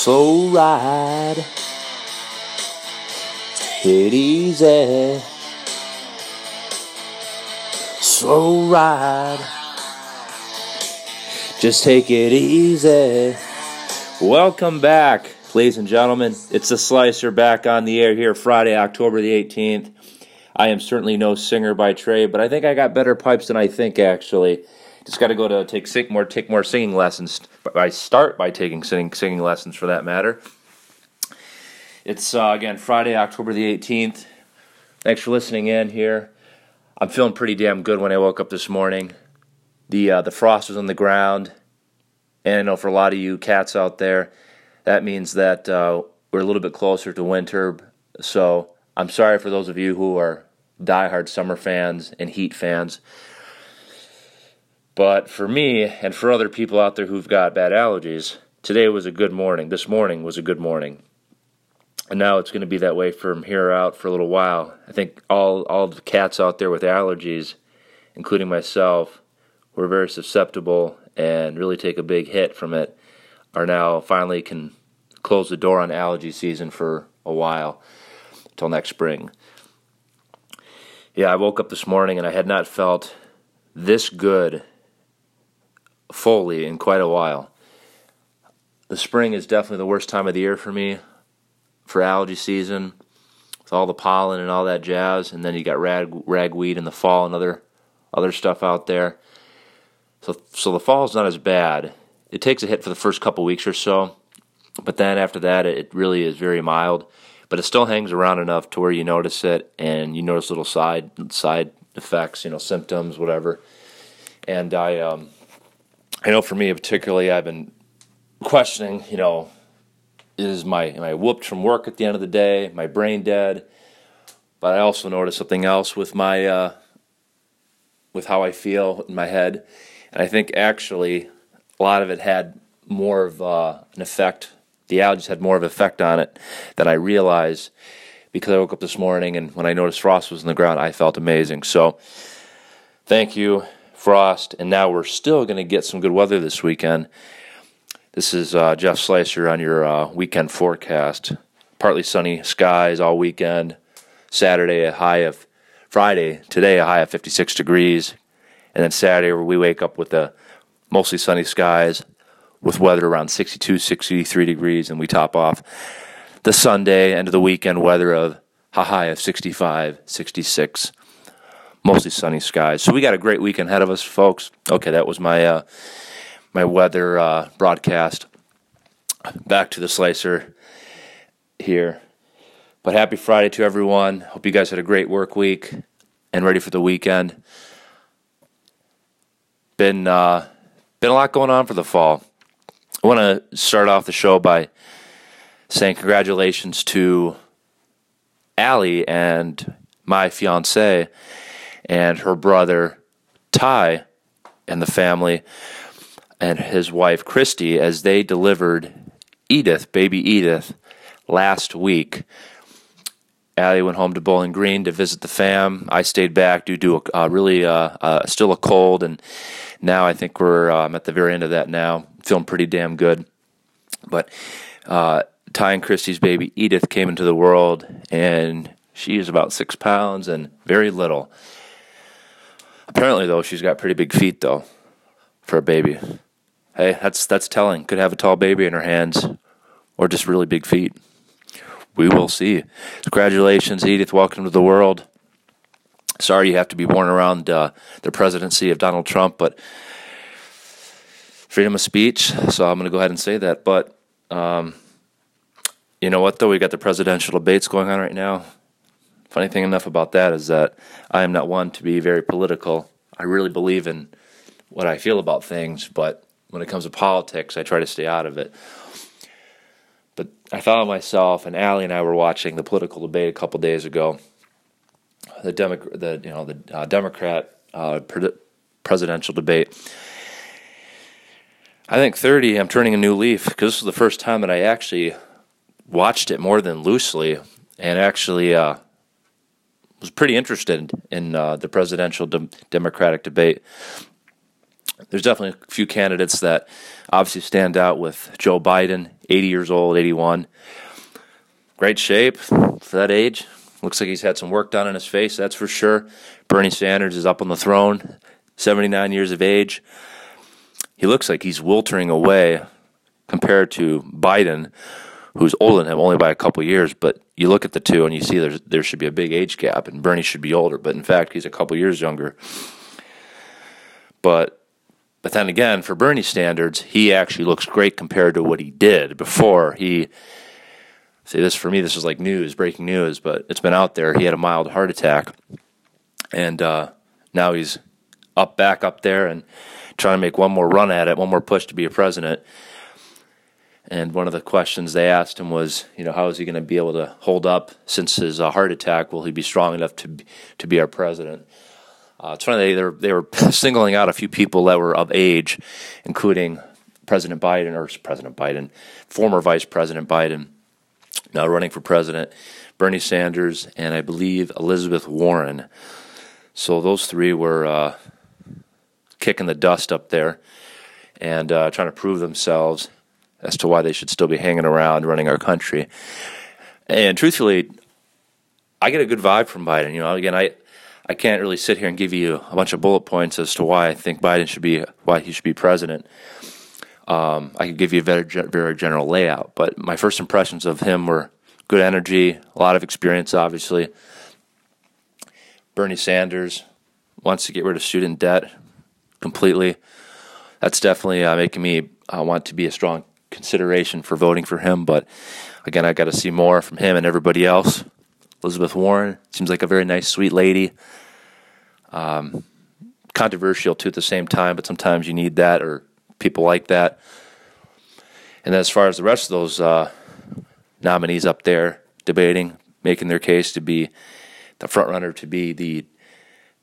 Slow ride. It easy. Slow ride. Just take it easy. Welcome back, ladies and gentlemen. It's the Slicer back on the air here Friday, October the 18th. I am certainly no singer by trade, but I think I got better pipes than I think actually. Just got to go to take sing, more take more singing lessons. I start by taking singing singing lessons for that matter. It's uh, again Friday, October the 18th. Thanks for listening in here. I'm feeling pretty damn good when I woke up this morning. The uh, the frost was on the ground, and I know for a lot of you cats out there, that means that uh, we're a little bit closer to winter. So I'm sorry for those of you who are diehard summer fans and heat fans. But for me and for other people out there who've got bad allergies, today was a good morning. This morning was a good morning. And now it's going to be that way from here out for a little while. I think all, all the cats out there with allergies, including myself, who are very susceptible and really take a big hit from it, are now finally can close the door on allergy season for a while until next spring. Yeah, I woke up this morning and I had not felt this good fully in quite a while. The spring is definitely the worst time of the year for me for allergy season with all the pollen and all that jazz and then you got rag ragweed in the fall and other other stuff out there. So so the fall is not as bad. It takes a hit for the first couple weeks or so, but then after that it really is very mild, but it still hangs around enough to where you notice it and you notice little side side effects, you know, symptoms, whatever. And I um I know for me particularly, I've been questioning, you know, is my am I whooped from work at the end of the day? My brain dead? But I also noticed something else with my uh, with how I feel in my head, and I think actually a lot of it had more of uh, an effect. The allergies had more of an effect on it than I realized because I woke up this morning and when I noticed frost was in the ground, I felt amazing. So, thank you frost, and now we're still going to get some good weather this weekend. This is uh, Jeff Slicer on your uh, weekend forecast. Partly sunny skies all weekend. Saturday a high of Friday today a high of 56 degrees, and then Saturday we wake up with the mostly sunny skies with weather around 62, 63 degrees, and we top off the Sunday end of the weekend weather of a high of 65, 66 mostly sunny skies. So we got a great weekend ahead of us, folks. Okay, that was my uh, my weather uh, broadcast. Back to the slicer here. But happy Friday to everyone. Hope you guys had a great work week and ready for the weekend. Been uh, been a lot going on for the fall. I want to start off the show by saying congratulations to Allie and my fiance and her brother Ty and the family and his wife Christy as they delivered Edith, baby Edith, last week. Allie went home to Bowling Green to visit the fam. I stayed back due to a, uh, really uh, uh, still a cold, and now I think we're um, at the very end of that now. Feeling pretty damn good. But uh, Ty and Christy's baby Edith came into the world, and she is about six pounds and very little. Apparently, though, she's got pretty big feet, though, for a baby. Hey, that's that's telling. Could have a tall baby in her hands, or just really big feet. We will see. Congratulations, Edith. Welcome to the world. Sorry you have to be born around uh, the presidency of Donald Trump, but freedom of speech. So I'm going to go ahead and say that. But um, you know what, though? We got the presidential debates going on right now. Funny thing enough about that is that I am not one to be very political. I really believe in what I feel about things, but when it comes to politics, I try to stay out of it. But I found myself, and Allie and I were watching the political debate a couple days ago. The Demo- the you know the uh, Democrat uh, pre- presidential debate. I think thirty. I'm turning a new leaf because this was the first time that I actually watched it more than loosely, and actually uh, was pretty interested in uh, the presidential de- Democratic debate. there's definitely a few candidates that obviously stand out with Joe Biden, 80 years old, 81. Great shape for that age. Looks like he's had some work done on his face, that's for sure. Bernie Sanders is up on the throne, 79 years of age. He looks like he's wiltering away compared to Biden, who's older than him only by a couple years. But you look at the two and you see there's, there should be a big age gap, and Bernie should be older. But in fact, he's a couple years younger. But but then again, for Bernie Sanders, he actually looks great compared to what he did before. He say this for me, this is like news, breaking news, but it's been out there. He had a mild heart attack, and uh, now he's up back up there and trying to make one more run at it, one more push to be a president. And one of the questions they asked him was, you know, how is he going to be able to hold up since his uh, heart attack? Will he be strong enough to to be our president? Uh, it's funny they, they were singling out a few people that were of age, including President Biden or President Biden, former Vice President Biden, now running for president, Bernie Sanders, and I believe Elizabeth Warren. So those three were uh, kicking the dust up there and uh, trying to prove themselves as to why they should still be hanging around running our country. And truthfully, I get a good vibe from Biden. You know, again, I I can't really sit here and give you a bunch of bullet points as to why I think Biden should be why he should be president. Um, I could give you a very very general layout, but my first impressions of him were good energy, a lot of experience, obviously. Bernie Sanders wants to get rid of student debt completely. That's definitely uh, making me uh, want to be a strong consideration for voting for him. But again, I got to see more from him and everybody else. Elizabeth Warren seems like a very nice, sweet lady. Um, controversial too at the same time, but sometimes you need that or people like that. And as far as the rest of those uh, nominees up there debating, making their case to be the front runner to be the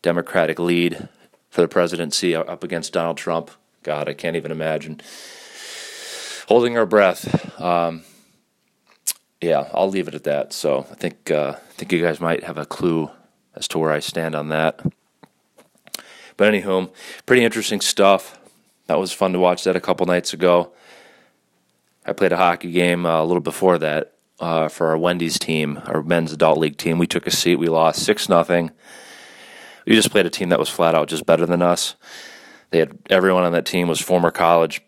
Democratic lead for the presidency up against Donald Trump. God, I can't even imagine. Holding our breath. Um, yeah, I'll leave it at that. So I think uh, I think you guys might have a clue as to where I stand on that. But anywho, pretty interesting stuff. That was fun to watch that a couple nights ago. I played a hockey game uh, a little before that uh, for our Wendy's team, our men's adult league team. We took a seat. We lost six nothing. We just played a team that was flat out just better than us. They had everyone on that team was former college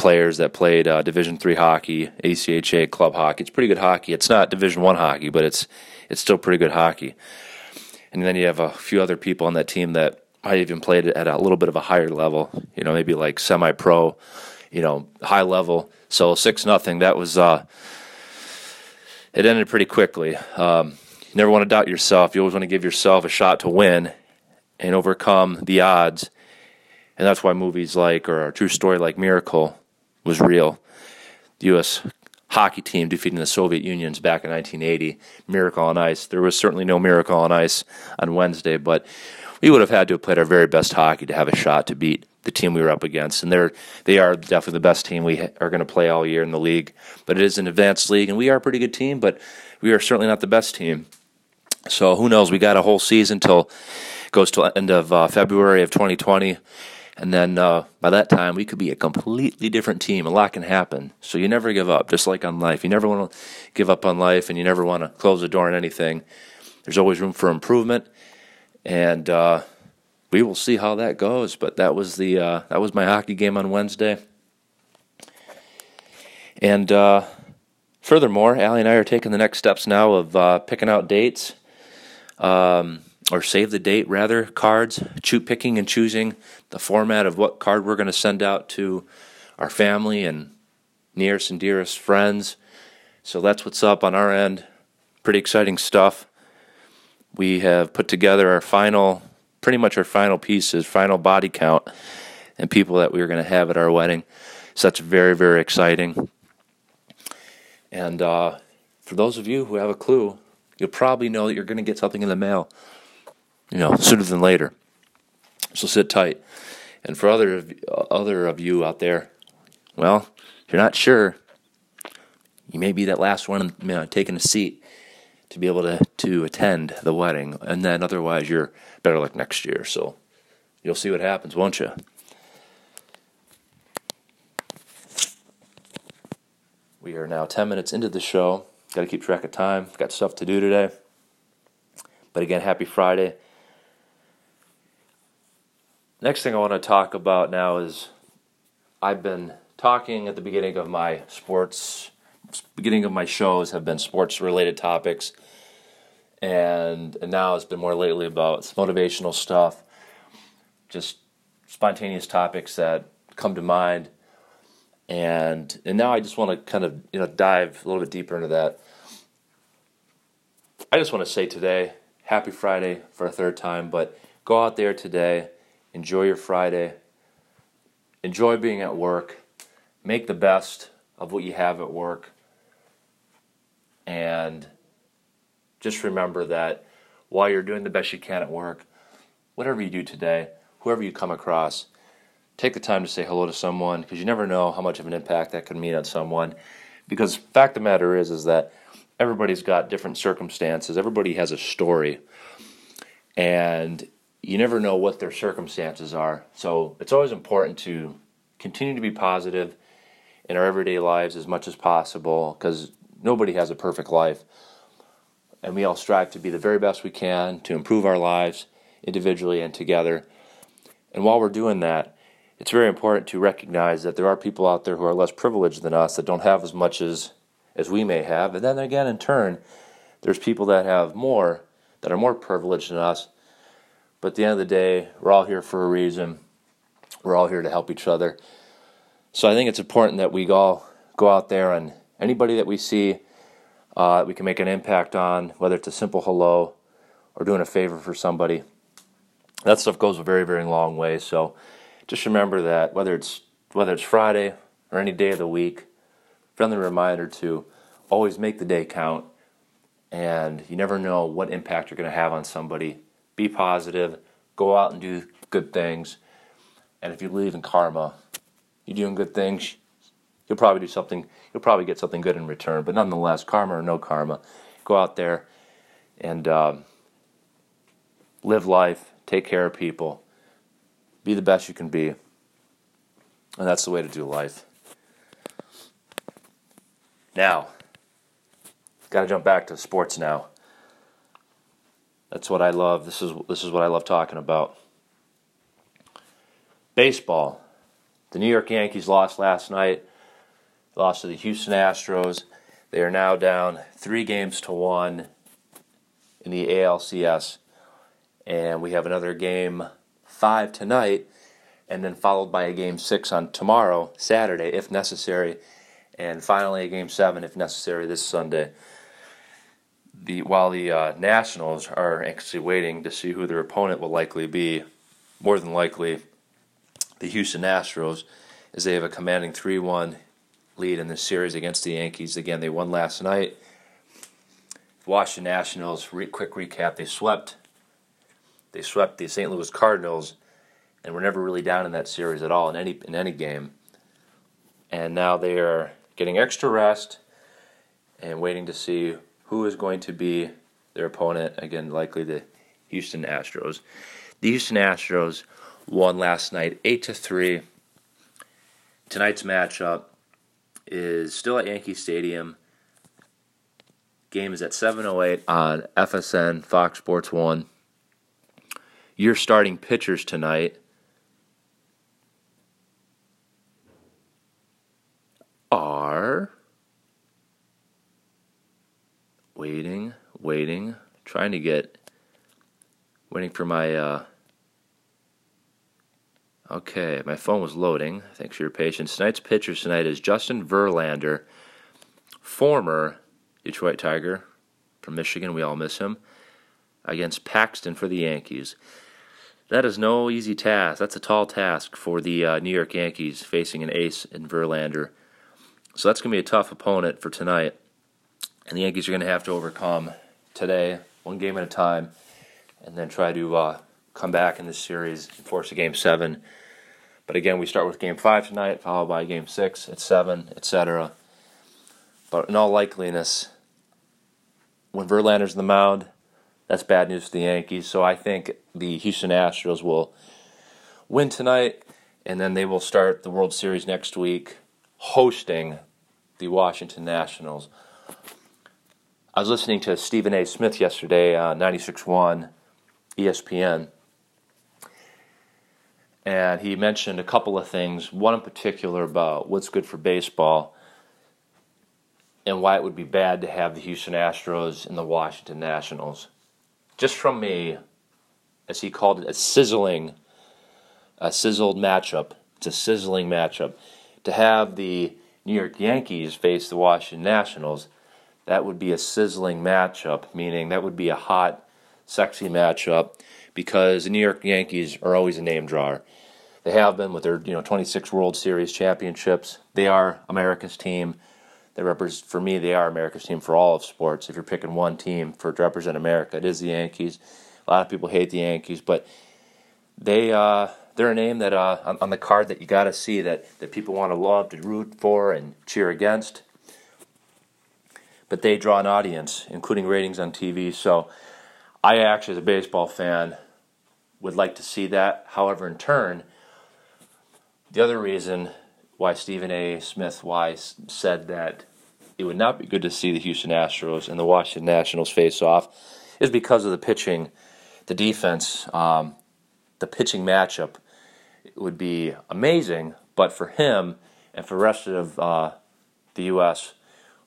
players that played uh, Division three hockey, ACHA club hockey. It's pretty good hockey. It's not Division one hockey, but it's it's still pretty good hockey. And then you have a few other people on that team that might even played at a little bit of a higher level. You know, maybe like semi-pro, you know, high level. So six nothing. That was uh, it ended pretty quickly. Um, you never want to doubt yourself. You always want to give yourself a shot to win and overcome the odds. And that's why movies like, or a true story like Miracle, was real. The U.S. hockey team defeating the Soviet Unions back in 1980. Miracle on ice. There was certainly no miracle on ice on Wednesday, but we would have had to have played our very best hockey to have a shot to beat the team we were up against. And they're they are definitely the best team we are going to play all year in the league. But it is an advanced league, and we are a pretty good team, but we are certainly not the best team. So who knows? We got a whole season till goes to end of uh, February of 2020 and then uh, by that time, we could be a completely different team. A lot can happen. So you never give up, just like on life. You never want to give up on life and you never want to close the door on anything. There's always room for improvement. And uh, we will see how that goes. But that was the uh, that was my hockey game on Wednesday. And uh, furthermore, Allie and I are taking the next steps now of uh, picking out dates. Um, or save the date rather cards, choose picking and choosing the format of what card we're going to send out to our family and nearest and dearest friends. So that's what's up on our end. Pretty exciting stuff. We have put together our final, pretty much our final pieces, final body count, and people that we are going to have at our wedding. So that's very, very exciting. And uh, for those of you who have a clue, you'll probably know that you're going to get something in the mail you know, sooner than later. So sit tight. And for other of, other of you out there, well, if you're not sure, you may be that last one you know, taking a seat to be able to, to attend the wedding. And then otherwise, you're better luck next year. So you'll see what happens, won't you? We are now 10 minutes into the show. Got to keep track of time. Got stuff to do today. But again, happy Friday. Next thing I want to talk about now is I've been talking at the beginning of my sports, beginning of my shows have been sports related topics. And, and now it's been more lately about motivational stuff, just spontaneous topics that come to mind and and now I just want to kind of you know dive a little bit deeper into that. I just want to say today, happy Friday for a third time, but go out there today, enjoy your Friday, enjoy being at work, make the best of what you have at work, and just remember that while you're doing the best you can at work, whatever you do today, whoever you come across, take the time to say hello to someone because you never know how much of an impact that could mean on someone. Because fact of the matter is, is that everybody's got different circumstances. Everybody has a story, and you never know what their circumstances are. So it's always important to continue to be positive in our everyday lives as much as possible because nobody has a perfect life. And we all strive to be the very best we can to improve our lives individually and together. And while we're doing that, it's very important to recognize that there are people out there who are less privileged than us that don't have as much as as we may have. And then again, in turn, there's people that have more that are more privileged than us. But at the end of the day, we're all here for a reason. We're all here to help each other. So I think it's important that we all go out there and anybody that we see, uh, we can make an impact on, whether it's a simple hello or doing a favor for somebody. That stuff goes a very, very long way. So just remember that whether it's whether it's Friday or any day of the week, friendly reminder to always make the day count. And you never know what impact you're going to have on somebody. Be positive, go out and do good things. And if you believe in karma, you're doing good things, you'll probably do something, you'll probably get something good in return. But nonetheless, karma or no karma, go out there and um, live life, take care of people, be the best you can be. And that's the way to do life. Now, got to jump back to sports now. That's what I love. This is this is what I love talking about. Baseball. The New York Yankees lost last night. Lost to the Houston Astros. They are now down 3 games to 1 in the ALCS and we have another game five tonight, and then followed by a game six on tomorrow, Saturday, if necessary, and finally a game seven, if necessary, this Sunday. The while the uh, Nationals are anxiously waiting to see who their opponent will likely be, more than likely, the Houston Astros, as they have a commanding three-one lead in this series against the Yankees. Again, they won last night. Washington Nationals. Re- quick recap: They swept they swept the St. Louis Cardinals and were never really down in that series at all in any in any game. And now they are getting extra rest and waiting to see who is going to be their opponent. Again, likely the Houston Astros. The Houston Astros won last night eight to three. Tonight's matchup is still at Yankee Stadium. Game is at 7:08 on FSN Fox Sports 1 your starting pitchers tonight are waiting, trying to get, waiting for my, uh, okay, my phone was loading. Thanks for your patience. Tonight's pitchers tonight is Justin Verlander, former Detroit Tiger from Michigan. We all miss him. Against Paxton for the Yankees. That is no easy task. That's a tall task for the uh, New York Yankees facing an ace in Verlander. So that's going to be a tough opponent for tonight. And the Yankees are going to have to overcome today, one game at a time, and then try to uh, come back in this series and force a game seven. But again, we start with game five tonight, followed by game six at seven, etc. But in all likeliness, when Verlander's in the mound, that's bad news for the Yankees. So I think the Houston Astros will win tonight, and then they will start the World Series next week, hosting the Washington Nationals. I was listening to Stephen A. Smith yesterday uh, on 96.1 ESPN, and he mentioned a couple of things. One in particular about what's good for baseball and why it would be bad to have the Houston Astros and the Washington Nationals. Just from me, as he called it, a sizzling, a sizzled matchup. It's a sizzling matchup. To have the New York Yankees face the Washington Nationals, that would be a sizzling matchup, meaning that would be a hot, sexy matchup because the New York Yankees are always a name drawer. They have been with their you know 26 World Series championships. They are America's team. They represent for me. They are America's team for all of sports. If you're picking one team for to represent America, it is the Yankees. A lot of people hate the Yankees, but they uh, they're a name that uh, on, on the card that you got to see that that people want to love to root for and cheer against. But they draw an audience, including ratings on TV. So I actually, as a baseball fan, would like to see that. However, in turn, the other reason why Stephen A. Smith Weiss said that it would not be good to see the Houston Astros and the Washington Nationals face off is because of the pitching, the defense, um, the pitching matchup. Would be amazing, but for him and for the rest of uh, the U.S.,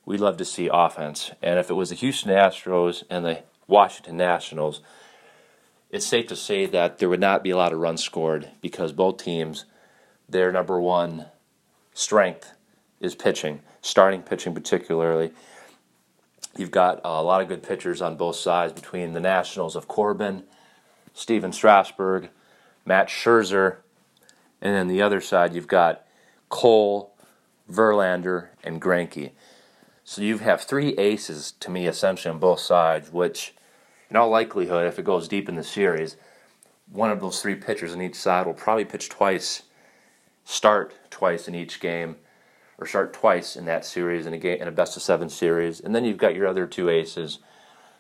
we'd love to see offense. And if it was the Houston Astros and the Washington Nationals, it's safe to say that there would not be a lot of runs scored because both teams, their number one strength is pitching, starting pitching particularly. You've got a lot of good pitchers on both sides between the Nationals of Corbin, Stephen Strasburg, Max Scherzer, and then the other side you've got Cole, Verlander, and Greinke. So you have three aces to me essentially on both sides, which in all likelihood, if it goes deep in the series, one of those three pitchers on each side will probably pitch twice start twice in each game, or start twice in that series in a game in a best of seven series, and then you've got your other two aces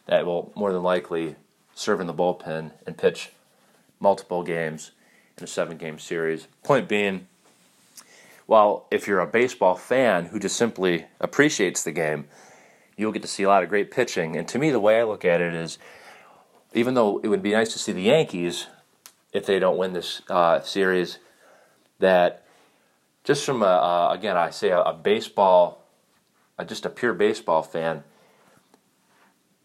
that will more than likely serve in the bullpen and pitch multiple games in a seven game series. Point being, while if you're a baseball fan who just simply appreciates the game, you'll get to see a lot of great pitching. And to me, the way I look at it is, even though it would be nice to see the Yankees if they don't win this uh, series, that just from a, again, I say a, a baseball, uh, just a pure baseball fan,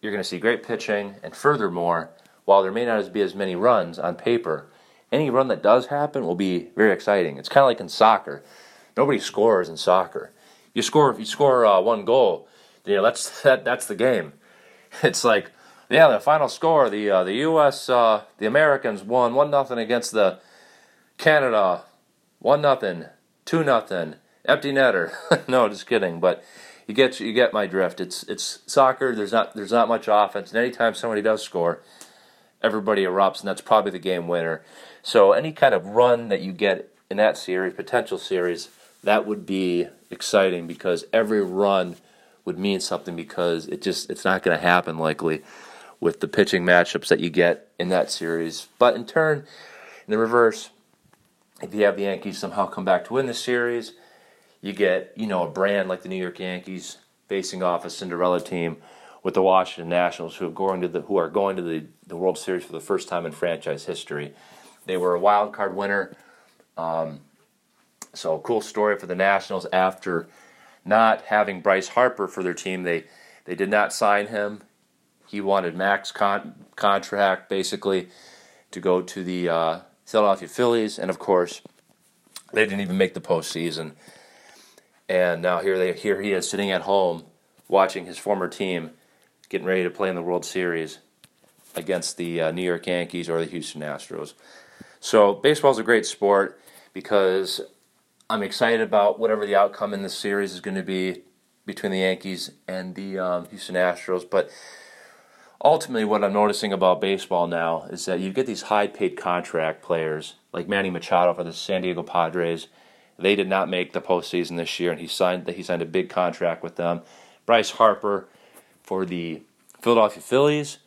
you're going to see great pitching, and furthermore, while there may not be as many runs on paper, any run that does happen will be very exciting. It's kind of like in soccer. Nobody scores in soccer. You score if you score uh, one goal, you know that's that that's the game. It's like yeah, the final score, the uh, the U.S. Uh, the Americans won one nothing against the Canada one nothing, two nothing, empty netter. no, just kidding. But you get you get my drift. It's it's soccer. There's not there's not much offense, and anytime somebody does score, everybody erupts, and that's probably the game winner. So any kind of run that you get in that series, potential series, that would be exciting because every run would mean something because it just it's not going to happen likely with the pitching matchups that you get in that series. But in turn, in the reverse, if you have the Yankees somehow come back to win the series, you get you know a brand like the New York Yankees facing off a Cinderella team with the Washington Nationals, who are going to the who are going to the, the World Series for the first time in franchise history. They were a wild card winner. Um, so cool story for the Nationals after not having Bryce Harper for their team. They they did not sign him. He wanted max con- contract basically to go to the uh, Philadelphia Phillies, and of course, they didn't even make the postseason. And now here they here he is sitting at home watching his former team getting ready to play in the World Series against the uh, New York Yankees or the Houston Astros. So baseball is a great sport because I'm excited about whatever the outcome in this series is going to be between the Yankees and the um, Houston Astros, but ultimately what I'm noticing about baseball now is that you get these high paid contract players like Manny Machado for the San Diego Padres. They did not make the postseason this year, and he signed he signed a big contract with them. Bryce Harper for the Philadelphia Phillies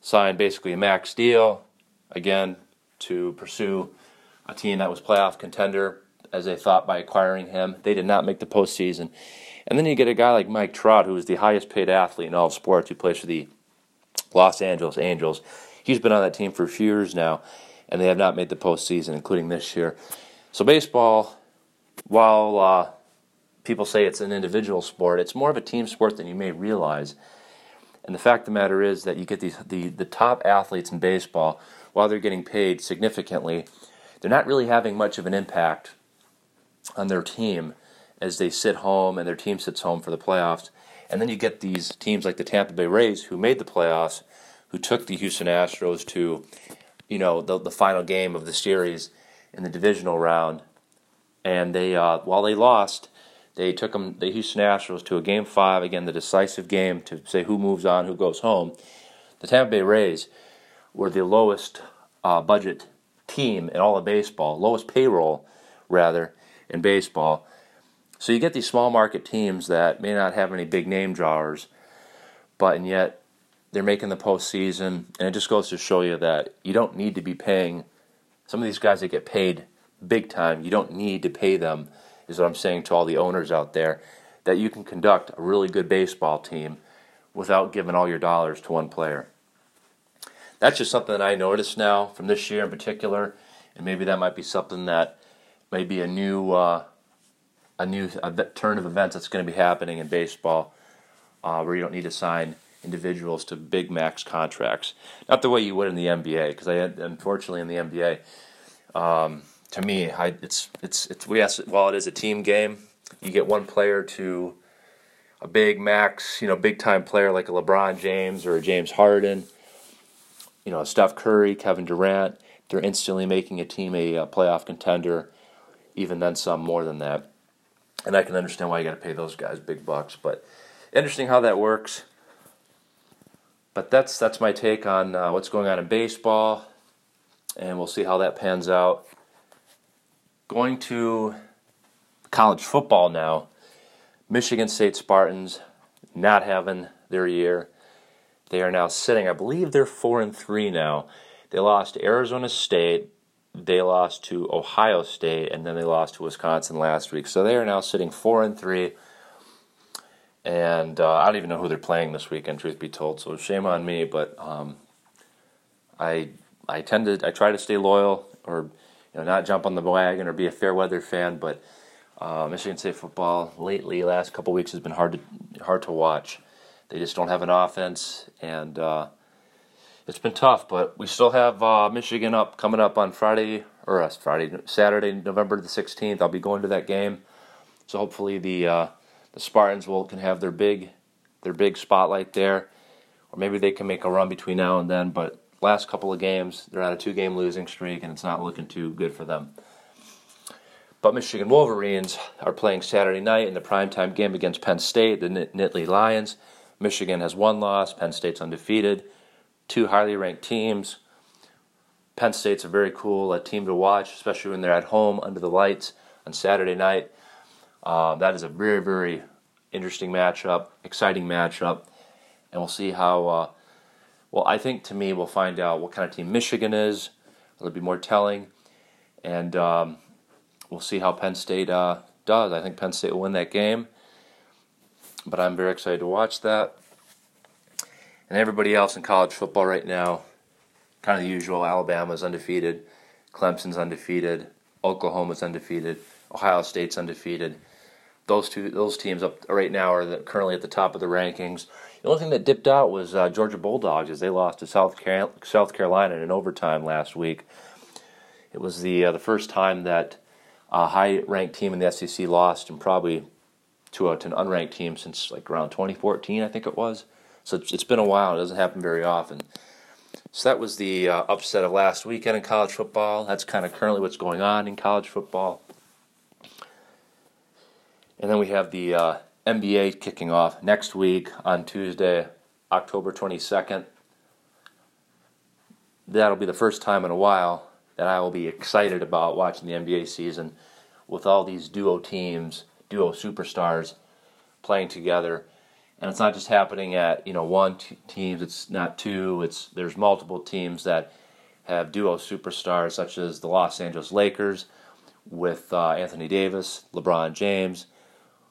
signed basically a max deal again to pursue a team that was playoff contender as they thought by acquiring him. They did not make the postseason. And then you get a guy like Mike Trout, who is the highest paid athlete in all of sports, who plays for the Los Angeles Angels. He's been on that team for a few years now, and they have not made the postseason, including this year. So baseball, while uh, people say it's an individual sport, it's more of a team sport than you may realize. And the fact of the matter is that you get these the, the top athletes in baseball, while they're getting paid significantly, they're not really having much of an impact on their team as they sit home and their team sits home for the playoffs. And then you get these teams like the Tampa Bay Rays who made the playoffs, who took the Houston Astros to, you know, the, the final game of the series in the divisional round. And they, uh, while they lost, they took them, the Houston Astros, to a game five, again, the decisive game to say who moves on, who goes home. The Tampa Bay Rays were the lowest uh, budget team in all of baseball, lowest payroll, rather, in baseball. So you get these small market teams that may not have any big name drawers, but and yet they're making the postseason, and it just goes to show you that you don't need to be paying some of these guys that get paid big time. You don't need to pay them is what I'm saying to all the owners out there that you can conduct a really good baseball team without giving all your dollars to one player. That's just something that I noticed now from this year in particular, and maybe that might be something that may be a new uh, a new turn of events that's going to be happening in baseball, uh, where you don't need to sign individuals to big max contracts, not the way you would in the NBA, because I unfortunately in the NBA. Um, to me, I, it's it's it's yes, while it is a team game, you get one player to a big max, you know, big time player like a LeBron James or a James Harden, you know, Steph Curry, Kevin Durant. They're instantly making a team a, a playoff contender, even then some more than that. And I can understand why you got to pay those guys big bucks, but interesting how that works. But that's that's my take on uh, what's going on in baseball, and we'll see how that pans out Going to college football now. Michigan State Spartans not having their year. They are now sitting, I believe they're 4 and 3 now. They lost Arizona State, they lost to Ohio State, and then they lost to Wisconsin last week. So they are now sitting 4 and 3. And uh, I don't even know who they're playing this weekend, truth be told. So shame on me, but um, I I tend to I try to stay loyal or you know, not jump on the wagon or be a fair weather fan, but uh, Michigan State football lately, last couple weeks has been hard to hard to watch. They just don't have an offense, and uh, it's been tough. But we still have uh, Michigan up coming up on Friday or uh, Friday, Saturday, November the sixteenth. I'll be going to that game, so hopefully the uh, the Spartans will can have their big their big spotlight there, or maybe they can make a run between now and then. But last couple of games, they're on a two game losing streak, and it's not looking too good for them. But Michigan Wolverines are playing Saturday night in the primetime game against Penn State, the Nittany Lions. Michigan has one loss, Penn State's undefeated. Two highly ranked teams. Penn State's a very cool uh, team to watch, especially when they're at home under the lights on Saturday night. Uh, that is a very, very interesting matchup, exciting matchup, and we'll see how uh, well, I think to me, we'll find out what kind of team Michigan is. It'll be more telling. And um, we'll see how Penn State uh, does. I think Penn State will win that game. But I'm very excited to watch that. And everybody else in college football right now, kind of the usual. Alabama's undefeated. Clemson's undefeated. Oklahoma's undefeated. Ohio State's undefeated. Those two, those teams up right now are the, currently at the top of the rankings. The only thing that dipped out was uh, Georgia Bulldogs as they lost to South, Car- South Carolina in overtime last week. It was the uh, the first time that a high-ranked team in the SEC lost, and probably to, a, to an unranked team since like around 2014, I think it was. So it's, been a while. It doesn't happen very often. So that was the uh, upset of last weekend in college football. That's kind of currently what's going on in college football. And then we have the uh, NBA kicking off next week on Tuesday, October 22nd. That'll be the first time in a while that I will be excited about watching the NBA season with all these duo teams, duo superstars playing together. And it's not just happening at, you know, one t- teams, it's not two, it's there's multiple teams that have duo superstars such as the Los Angeles Lakers with uh, Anthony Davis, LeBron James,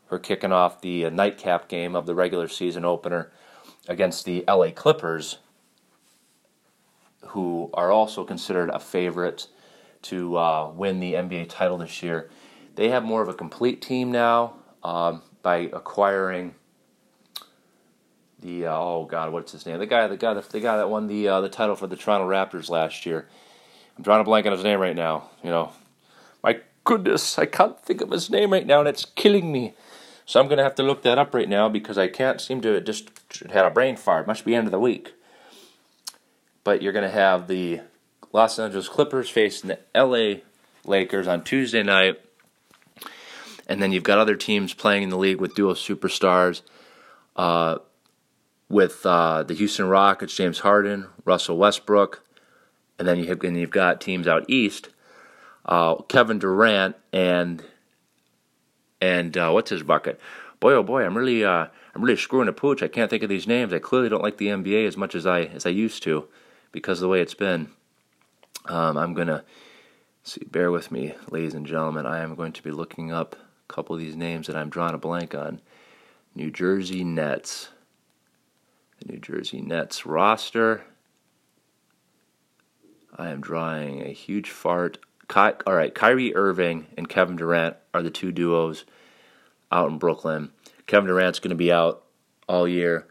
who are kicking off the nightcap game of the regular season opener against the LA Clippers, who are also considered a favorite to uh, win the NBA title this year. They have more of a complete team now um, by acquiring the uh, oh god, what's his name? The guy, the guy, the, guy that won the uh, the title for the Toronto Raptors last year. I'm drawing a blank on his name right now. You know, my goodness, I can't think of his name right now, and it's killing me. So I'm gonna have to look that up right now because I can't seem to just had a brain fart. Must be end of the week. But you're gonna have the Los Angeles Clippers facing the LA Lakers on Tuesday night. And then you've got other teams playing in the league with dual superstars. Uh, with uh, the Houston Rockets, James Harden, Russell Westbrook, and then you have and you've got teams out east, uh, Kevin Durant and and uh, what's his bucket? Boy, oh boy, I'm really uh, I'm really screwing a pooch. I can't think of these names. I clearly don't like the NBA as much as I as I used to because of the way it's been. Um, I'm gonna see. Bear with me, ladies and gentlemen. I am going to be looking up a couple of these names that I'm drawing a blank on. New Jersey Nets the New Jersey Nets roster. I am drawing a huge fart. Ky- all right, Kyrie Irving and Kevin Durant are the two duos out in Brooklyn. Kevin Durant's going to be out all year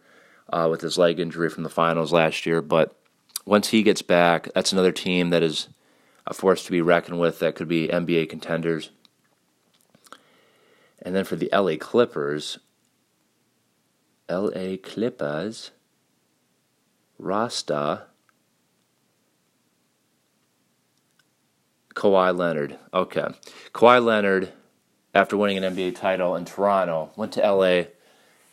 uh, with his leg injury from the finals last year, but once he gets back, that's another team that is a force to be reckoned with that could be NBA contenders. And then for the LA Clippers, LA Clippers, Rasta, Kawhi Leonard. Okay. Kawhi Leonard, after winning an NBA title in Toronto, went to LA,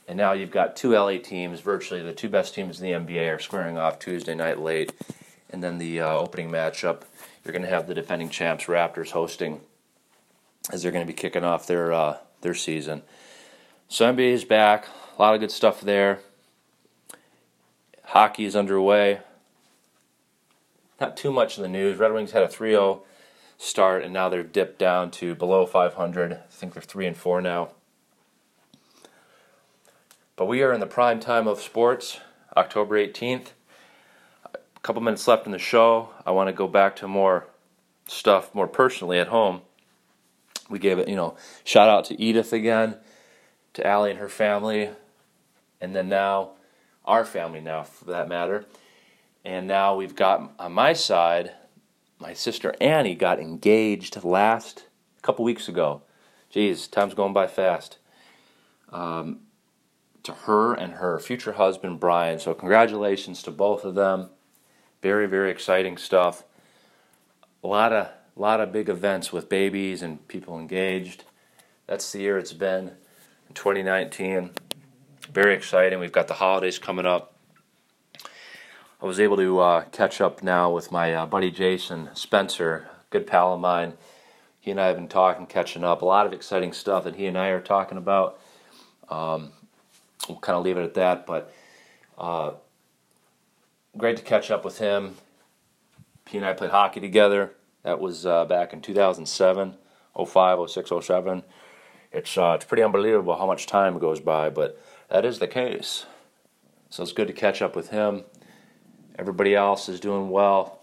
and now you've got two LA teams, virtually the two best teams in the NBA, are squaring off Tuesday night late. And then the uh, opening matchup, you're going to have the defending champs Raptors hosting as they're going to be kicking off their uh, their season. So NBA is back. A lot of good stuff there. Hockey is underway. Not too much in the news. Red Wings had a 3 0 start, and now they're dipped down to below 500. I think they're 3 and 4 now. But we are in the prime time of sports, October 18th. A couple minutes left in the show. I want to go back to more stuff more personally at home. We gave it, you know, shout out to Edith again, to Allie and her family, and then now our family now, for that matter. And now we've got on my side, my sister Annie got engaged last couple weeks ago. Geez, time's going by fast. Um, to her and her future husband Brian. So congratulations to both of them. Very very exciting stuff. A lot of a lot of big events with babies and people engaged. That's the year it's been 2019 very exciting. We've got the holidays coming up. I was able to uh, catch up now with my uh, buddy Jason Spencer, good pal of mine. He and I have been talking, catching up. A lot of exciting stuff that he and I are talking about. Um, we'll kind of leave it at that, but uh, great to catch up with him. He and I played hockey together. That was uh, back in 2007, 05, 06, 07. It's, uh, it's pretty unbelievable how much time goes by, but that is the case. So it's good to catch up with him. Everybody else is doing well.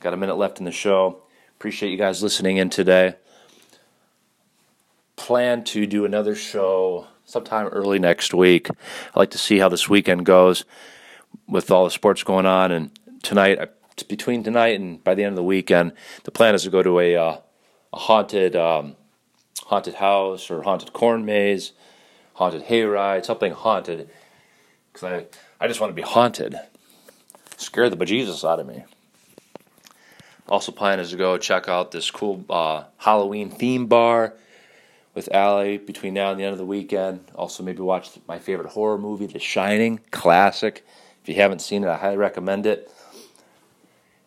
Got a minute left in the show. Appreciate you guys listening in today. Plan to do another show sometime early next week. I like to see how this weekend goes with all the sports going on. And tonight, between tonight and by the end of the weekend, the plan is to go to a, uh, a haunted um, haunted house or haunted corn maze haunted hayride, something haunted. Because I, I just want to be haunted. Scare the bejesus out of me. Also, plan is to go check out this cool uh, Halloween theme bar with Allie between now and the end of the weekend. Also, maybe watch my favorite horror movie, The Shining, classic. If you haven't seen it, I highly recommend it.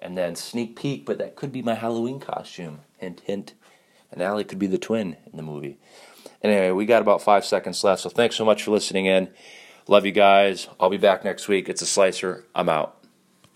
And then sneak peek, but that could be my Halloween costume. Hint, hint. And Allie could be the twin in the movie. Anyway, we got about five seconds left, so thanks so much for listening in. Love you guys. I'll be back next week. It's a slicer. I'm out.